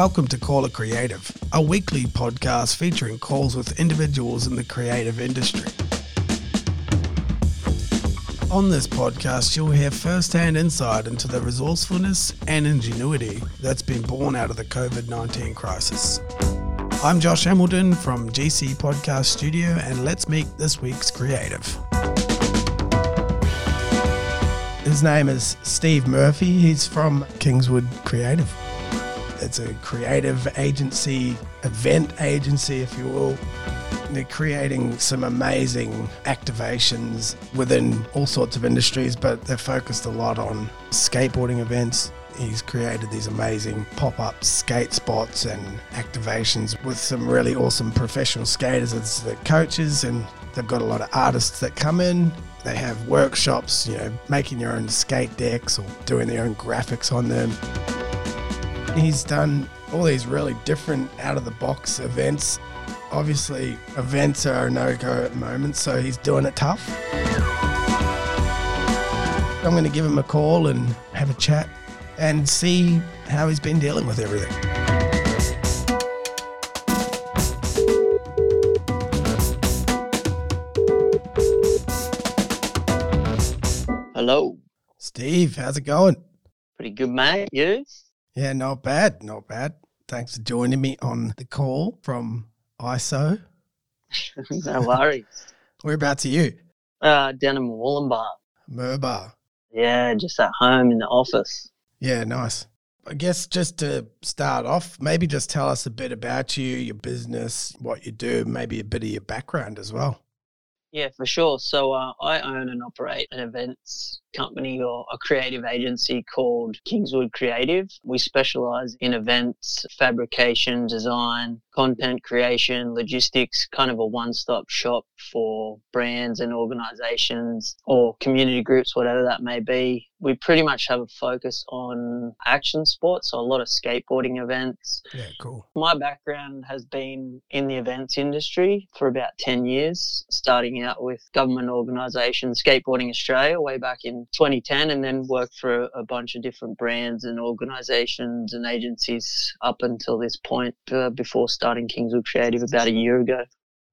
Welcome to Call It Creative, a weekly podcast featuring calls with individuals in the creative industry. On this podcast, you'll hear first hand insight into the resourcefulness and ingenuity that's been born out of the COVID 19 crisis. I'm Josh Hamilton from GC Podcast Studio, and let's meet this week's creative. His name is Steve Murphy. He's from Kingswood Creative. It's a creative agency, event agency, if you will. They're creating some amazing activations within all sorts of industries, but they're focused a lot on skateboarding events. He's created these amazing pop up skate spots and activations with some really awesome professional skaters as the coaches, and they've got a lot of artists that come in. They have workshops, you know, making your own skate decks or doing their own graphics on them. He's done all these really different out of the box events. Obviously, events are a no go at the moment, so he's doing it tough. I'm going to give him a call and have a chat and see how he's been dealing with everything. Hello. Steve, how's it going? Pretty good, mate. You? Yeah, not bad, not bad. Thanks for joining me on the call from ISO. no worries. Whereabouts are about to you? Uh, down in Wollumbar. Merbar. Yeah, just at home in the office. Yeah, nice. I guess just to start off, maybe just tell us a bit about you, your business, what you do, maybe a bit of your background as well. Yeah, for sure. So uh, I own and operate an events company or a creative agency called Kingswood Creative. We specialize in events, fabrication, design, content creation, logistics, kind of a one stop shop for brands and organizations or community groups, whatever that may be. We pretty much have a focus on action sports, so a lot of skateboarding events. Yeah, cool. My background has been in the events industry for about 10 years, starting out with government organisation Skateboarding Australia way back in 2010, and then worked for a bunch of different brands and organisations and agencies up until this point uh, before starting Kingswood Creative about a year ago.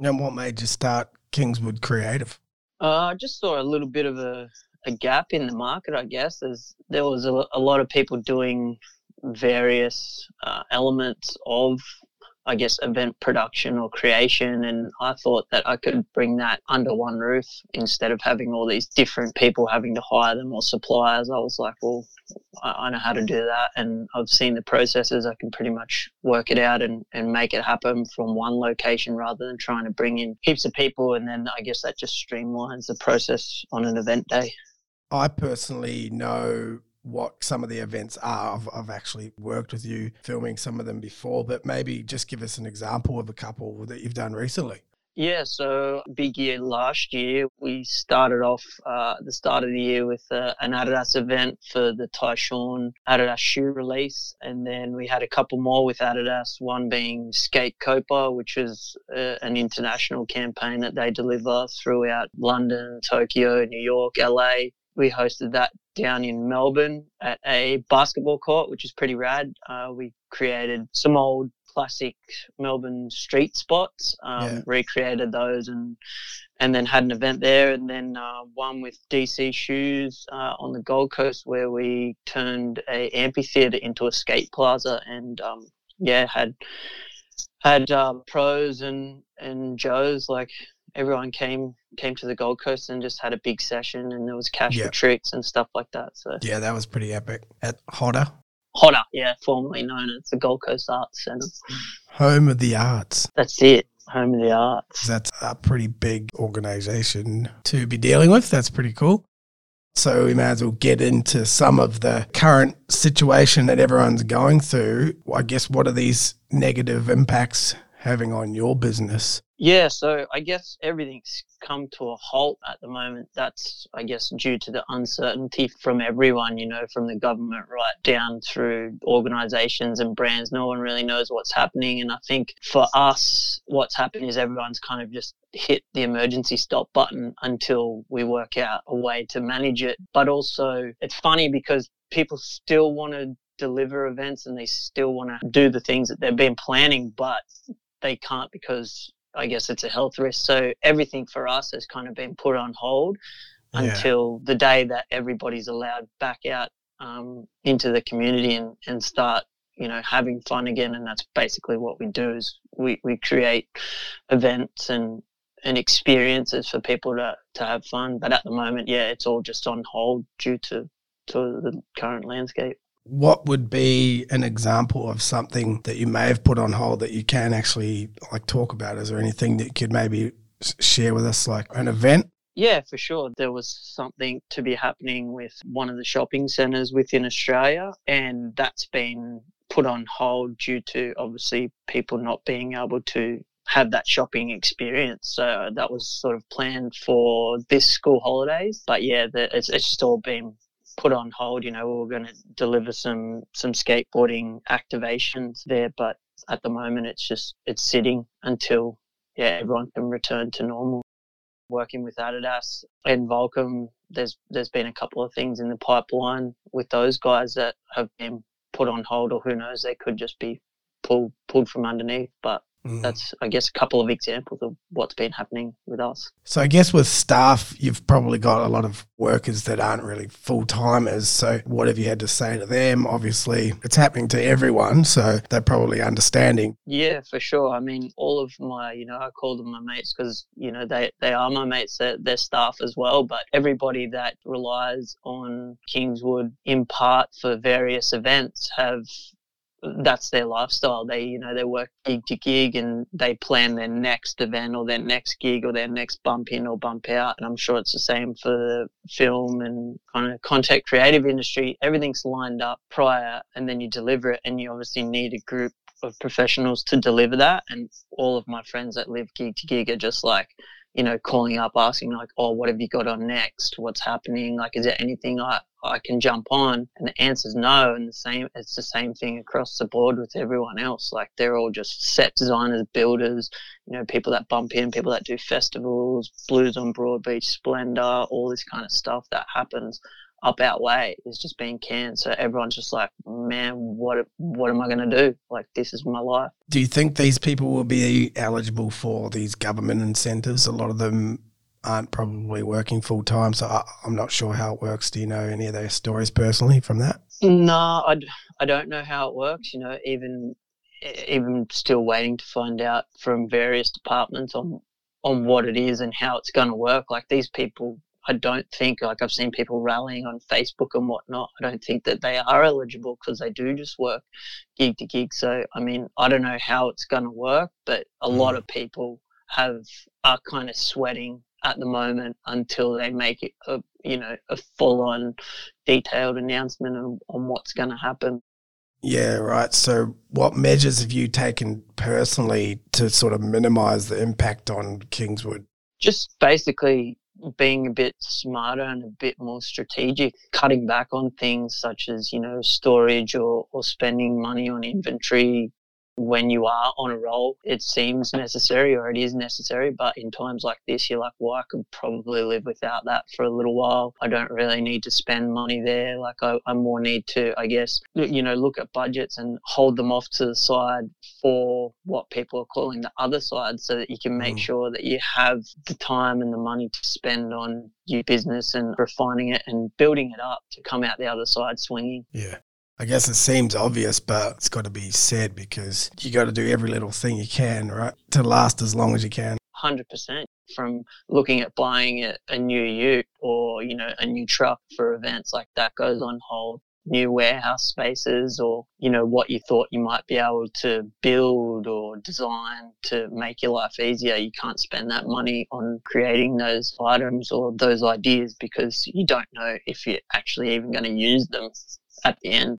And what made you start Kingswood Creative? Uh, I just saw a little bit of a, a gap in the market, I guess. There's, there was a, a lot of people doing various uh, elements of I guess, event production or creation. And I thought that I could bring that under one roof instead of having all these different people having to hire them or suppliers. I was like, well, I, know how to do that. And I've seen the processes. I can pretty much work it out and, and make it happen from one location rather than trying to bring in heaps of people. And then I guess that just streamlines the process on an event day. I personally know what some of the events are. I've, I've, actually worked with you filming some of them before, but maybe just give us an example of a couple that you've done recently. Yeah, so big year last year. We started off uh, the start of the year with uh, an Adidas event for the Tyshawn Adidas shoe release, and then we had a couple more with Adidas. One being Skate Copa, which is uh, an international campaign that they deliver throughout London, Tokyo, New York, LA, we hosted that down in Melbourne at a basketball court, which is pretty rad. Uh, we created some old classic Melbourne street spots, um, yeah. recreated those, and and then had an event there, and then uh, one with DC Shoes uh, on the Gold Coast where we turned a amphitheater into a skate plaza, and um, yeah, had had uh, pros and and Joes like everyone came came to the Gold Coast and just had a big session, and there was cash for tricks and stuff like that. So yeah, that was pretty epic at HOTA. HOTA, yeah, formerly known as the Gold Coast Arts Centre. Home of the Arts. That's it. Home of the Arts. That's a pretty big organization to be dealing with. That's pretty cool. So we may as well get into some of the current situation that everyone's going through. I guess what are these negative impacts having on your business? Yeah, so I guess everything's come to a halt at the moment. That's, I guess, due to the uncertainty from everyone, you know, from the government right down through organizations and brands. No one really knows what's happening. And I think for us, what's happened is everyone's kind of just hit the emergency stop button until we work out a way to manage it. But also, it's funny because people still want to deliver events and they still want to do the things that they've been planning, but they can't because I guess it's a health risk. So everything for us has kind of been put on hold yeah. until the day that everybody's allowed back out um, into the community and, and start you know having fun again and that's basically what we do is we, we create events and and experiences for people to, to have fun but at the moment yeah it's all just on hold due to to the current landscape what would be an example of something that you may have put on hold that you can actually like talk about is there anything that you could maybe share with us like an event yeah, for sure. There was something to be happening with one of the shopping centres within Australia, and that's been put on hold due to obviously people not being able to have that shopping experience. So that was sort of planned for this school holidays. But yeah, the, it's, it's just all been put on hold. You know, we were going to deliver some some skateboarding activations there, but at the moment it's just it's sitting until yeah everyone can return to normal. Working with Adidas and Volcom, there's there's been a couple of things in the pipeline with those guys that have been put on hold, or who knows, they could just be pulled pulled from underneath. But Mm. That's, I guess, a couple of examples of what's been happening with us. So, I guess with staff, you've probably got a lot of workers that aren't really full timers. So, what have you had to say to them? Obviously, it's happening to everyone, so they're probably understanding. Yeah, for sure. I mean, all of my, you know, I call them my mates because, you know, they, they are my mates, they're, they're staff as well. But everybody that relies on Kingswood in part for various events have that's their lifestyle. They, you know, they work gig to gig and they plan their next event or their next gig or their next bump in or bump out. And I'm sure it's the same for the film and kind of content creative industry. Everything's lined up prior and then you deliver it and you obviously need a group of professionals to deliver that. And all of my friends that live gig to gig are just like, you know, calling up, asking like, "Oh, what have you got on next? What's happening? Like, is there anything I I can jump on?" And the answer is no. And the same, it's the same thing across the board with everyone else. Like, they're all just set designers, builders, you know, people that bump in, people that do festivals, blues on Broadbeach, Splendour, all this kind of stuff that happens up our way is just being canned. So everyone's just like, man, what what am I going to do? Like, this is my life. Do you think these people will be eligible for these government incentives? A lot of them aren't probably working full time, so I, am not sure how it works. Do you know any of their stories personally from that? No, I, I don't know how it works. You know, even even still waiting to find out from various departments on on what it is and how it's going to work. Like these people I don't think, like I've seen people rallying on Facebook and whatnot, I don't think that they are eligible because they do just work gig to gig. So, I mean, I don't know how it's going to work, but a mm. lot of people have are kind of sweating at the moment until they make it a you know a full on detailed announcement on, on what's going to happen. Yeah, right. So, what measures have you taken personally to sort of minimize the impact on Kingswood? Just basically being a bit smarter and a bit more strategic, cutting back on things such as, you know, storage or, or spending money on inventory, when you are on a roll, it seems necessary or it is necessary. But in times like this, you're like, well, I could probably live without that for a little while. I don't really need to spend money there. Like, I, I more need to, I guess, you know, look at budgets and hold them off to the side for what people are calling the other side so that you can make mm. sure that you have the time and the money to spend on your business and refining it and building it up to come out the other side swinging. Yeah. I guess it seems obvious, but it's got to be said because you got to do every little thing you can, right, to last as long as you can. 100% from looking at buying a, a new ute or, you know, a new truck for events like that goes on hold. New warehouse spaces or you know what you thought you might be able to build or design to make your life easier. You can't spend that money on creating those items or those ideas because you don't know if you're actually even going to use them at the end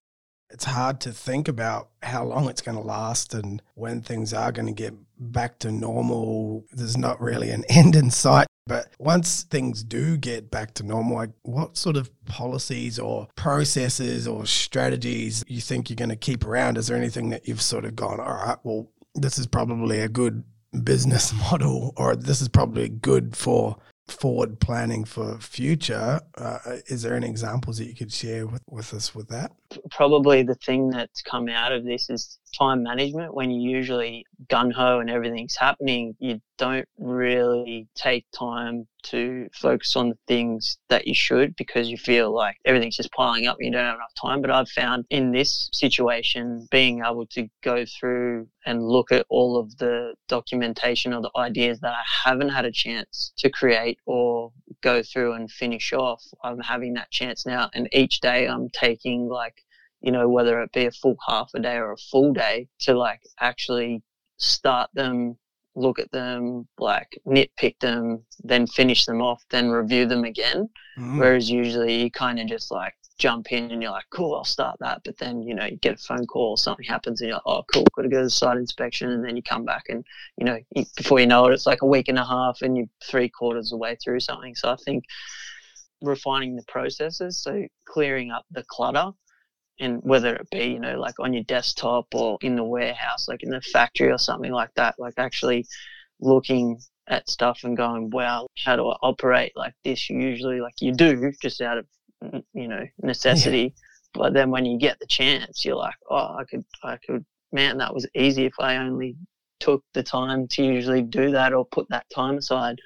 it's hard to think about how long it's going to last and when things are going to get back to normal. There's not really an end in sight. But once things do get back to normal, like what sort of policies or processes or strategies you think you're going to keep around? Is there anything that you've sort of gone, all right, well, this is probably a good business model, or this is probably good for forward planning for future. Uh, is there any examples that you could share with, with us with that? probably the thing that's come out of this is time management. When you usually gun ho and everything's happening, you don't really take time to focus on the things that you should because you feel like everything's just piling up and you don't have enough time. But I've found in this situation, being able to go through and look at all of the documentation or the ideas that I haven't had a chance to create or go through and finish off, I'm having that chance now. And each day I'm taking like you know, whether it be a full half a day or a full day to like actually start them, look at them, like nitpick them, then finish them off, then review them again. Mm. Whereas usually you kind of just like jump in and you're like, cool, I'll start that. But then, you know, you get a phone call, something happens and you're like, oh, cool, got to go to the site inspection. And then you come back and, you know, before you know it, it's like a week and a half and you're three quarters of the way through something. So I think refining the processes, so clearing up the clutter and whether it be you know like on your desktop or in the warehouse like in the factory or something like that like actually looking at stuff and going wow how do i operate like this? Usually like you do just out of you know necessity yeah. but then when you get the chance you're like oh i could i could man that was easy if i only took the time to usually do that or put that time aside.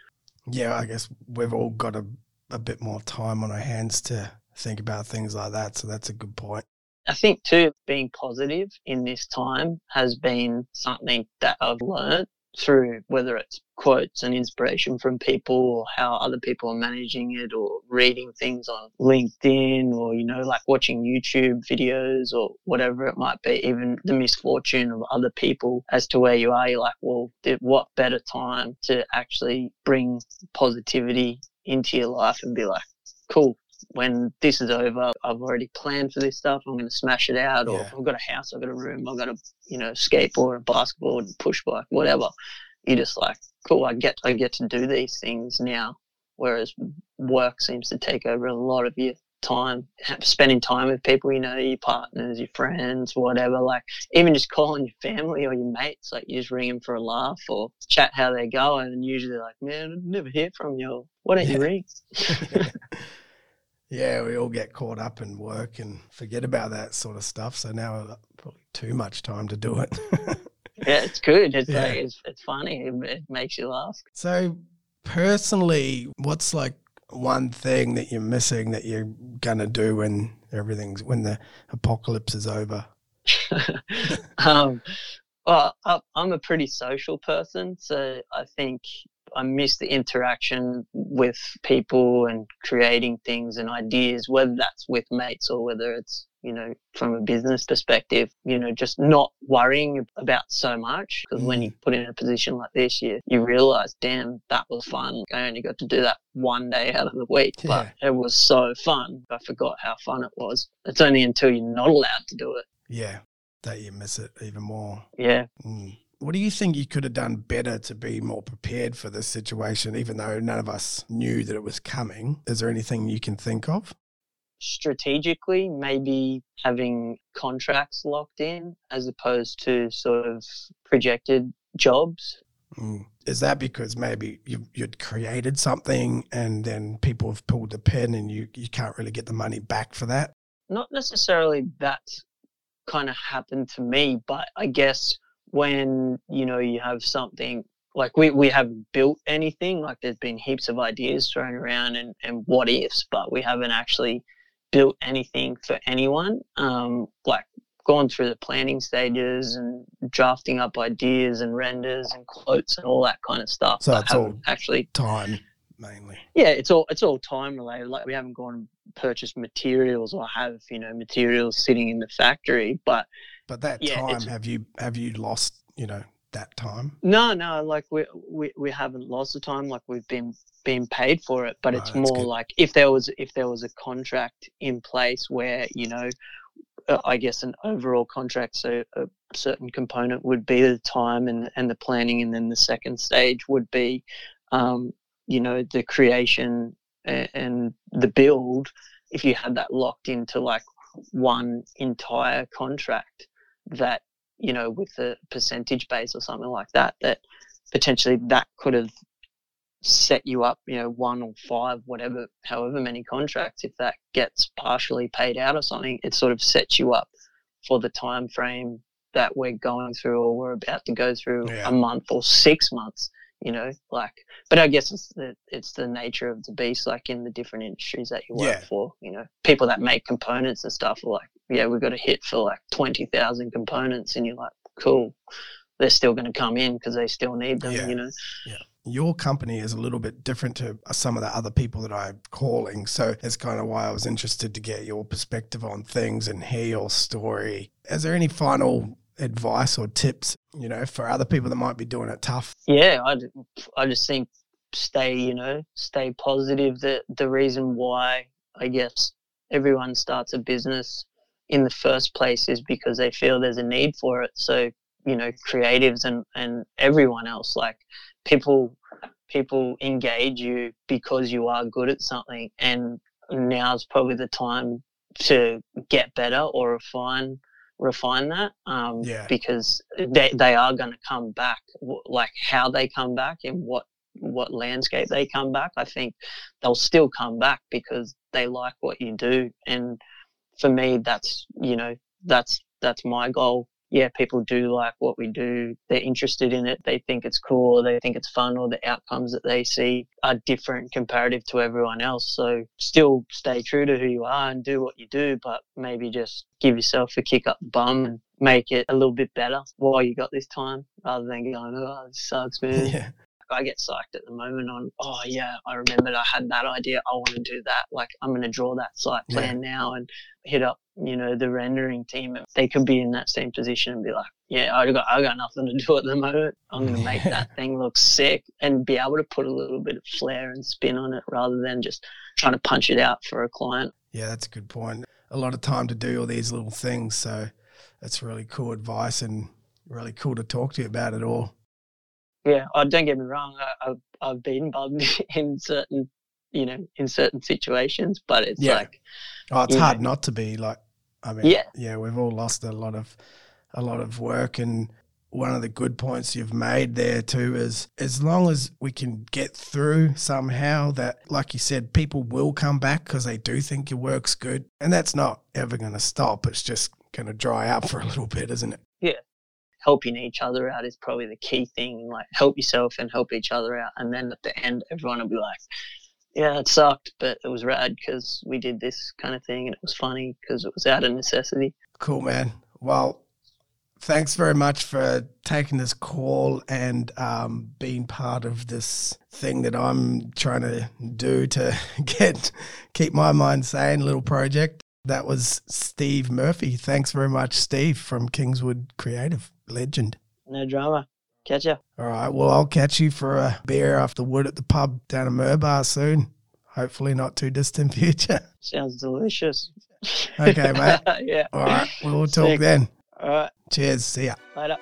Yeah i guess we've all got a, a bit more time on our hands to think about things like that so that's a good point I think too, being positive in this time has been something that I've learned through whether it's quotes and inspiration from people or how other people are managing it or reading things on LinkedIn or, you know, like watching YouTube videos or whatever it might be, even the misfortune of other people as to where you are. You're like, well, what better time to actually bring positivity into your life and be like, cool, when this is over, I've already planned for this stuff. I'm going to smash it out, or yeah. I've got a house, I've got a room, I've got a you know skateboard, a basketball, push bike, whatever. You're just like, cool. I get I get to do these things now, whereas work seems to take over a lot of your time spending time with people you know your partners your friends whatever like even just calling your family or your mates like you just ring them for a laugh or chat how they're going and usually like man I never hear from you why don't yeah. you ring Yeah, we all get caught up in work and forget about that sort of stuff. So now probably too much time to do it. yeah, it's good. It's yeah. like it's, it's funny. It, it makes you laugh. So personally, what's like one thing that you're missing that you're gonna do when everything's when the apocalypse is over? um, well, I'm a pretty social person, so I think I miss the interaction with people and creating things and ideas, whether that's with mates or whether it's, you know, from a business perspective, you know, just not worrying about so much. Because when you mm. put in a position like this, you, you realize, damn, that was fun. I only got to do that one day out of the week, yeah. but it was so fun. I forgot how fun it was. It's only until you're not allowed to do it. Yeah, that you miss it even more. Yeah. Mm. What do you think you could have done better to be more prepared for this situation, even though none of us knew that it was coming? Is there anything you can think of? Strategically, maybe having contracts locked in as opposed to sort of projected jobs. Mm. Is that because maybe you, would created something and then people have pulled the pin and you, you can't really get the money back for that? Not necessarily that kind of happened to me, but I guess when you know you have something like we, we haven't built anything like there's been heaps of ideas thrown around and, and what ifs but we haven't actually built anything for anyone um, like gone through the planning stages and drafting up ideas and renders and quotes and all that kind of stuff so it's all actually time mainly. Yeah it's all it's all time related like we haven't gone and purchased materials or have you know materials sitting in the factory but but that yeah, time, have you have you lost? You know that time? No, no. Like we we, we haven't lost the time. Like we've been being paid for it. But it's more good. like if there was if there was a contract in place where you know, uh, I guess an overall contract. So a certain component would be the time and and the planning, and then the second stage would be, um, you know, the creation and, and the build. If you had that locked into like one entire contract that you know with the percentage base or something like that that potentially that could have set you up, you know, one or five, whatever, however many contracts. If that gets partially paid out or something, it sort of sets you up for the time frame that we're going through or we're about to go through Yeah. a month or six months. You know, like, but I guess it's the it's the nature of the beast. Like in the different industries that you work Yeah. for, you know, people that make components and stuff are like, yeah, we've got a hit for like twenty thousand components, and you're like, cool. They're still going to come in because they still need them. Yeah. You know, yeah your company is a little bit different to some of the other people that I'm calling. So that's kind of why I was interested to get your perspective on things and hear your story. Is there any final advice or tips, you know, for other people that might be doing it tough? yeah, I, I just think stay, you know, stay positive. That the reason why I guess everyone starts a business in the first place is because they feel there's a need for it. So you know, creatives and and everyone else, like people people engage you because you are good at something, and now's probably the time to get better or refine refine that um, Yeah. because they, they are going to come back like how they come back and what what landscape they come back i think they'll still come back because they like what you do and for me that's you know that's that's my goal yeah people do like what we do they're interested in it they think it's cool or they think it's fun or the outcomes that they see are different comparative to everyone else so still stay true to who you are and do what you do but maybe just give yourself a kick up the bum and make it a little bit better while you got this time rather than going oh this sucks man yeah. I get psyched at the moment on, oh yeah, I remembered I had that idea. I want to do that. Like I'm going to draw that site Yeah. plan now and hit up, you know, the rendering team. They could be in that same position and be like, yeah, I got, I got nothing to do at the moment. I'm going to make that thing look sick and be able to put a little bit of flair and spin on it rather than just trying to punch it out for a client. Yeah, that's a good point. A lot of time to do all these little things. So that's really cool advice and really cool to talk to you about it all. Yeah, oh, don't get me wrong. I, I've I've been bugged in certain, you know, in certain situations, but it's Yeah. like, Oh, it's hard know. not to be like, I mean, Yeah. yeah, we've all lost a lot of, a lot of work. And one of the good points you've made there too is as long as we can get through somehow that, like you said, people will come back because they do think your work's good. And that's not ever going to stop. It's just going to dry up for a little bit, isn't it? Helping each other out is probably the key thing. Like help yourself and help each other out, and then at the end, everyone will be like, "Yeah, it sucked, but it was rad because we did this kind of thing, and it was funny because it was out of necessity." Cool, man. Well, thanks very much for taking this call and um, being part of this thing that I'm trying to do to get keep my mind sane. Little project. That was Steve Murphy. Thanks very much, Steve from Kingswood Creative. Legend. No drama. Catch ya. All right. Well, I'll catch you for a beer after wood at the pub down in Murbar soon. Hopefully, not too distant future. Sounds delicious. Okay, mate. yeah. All right. We'll talk Sick. then. All right. Cheers. See ya. Later.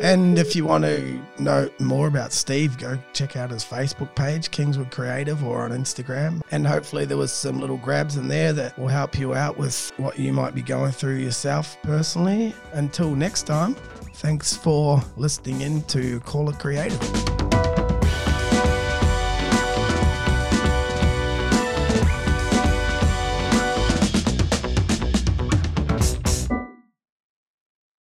And if you want to know more about Steve, go check out his Facebook page, Kingswood Creative, or on Instagram. And hopefully, there was some little grabs in there that will help you out with what you might be going through yourself personally. Until next time, thanks for listening in to Call It Creative.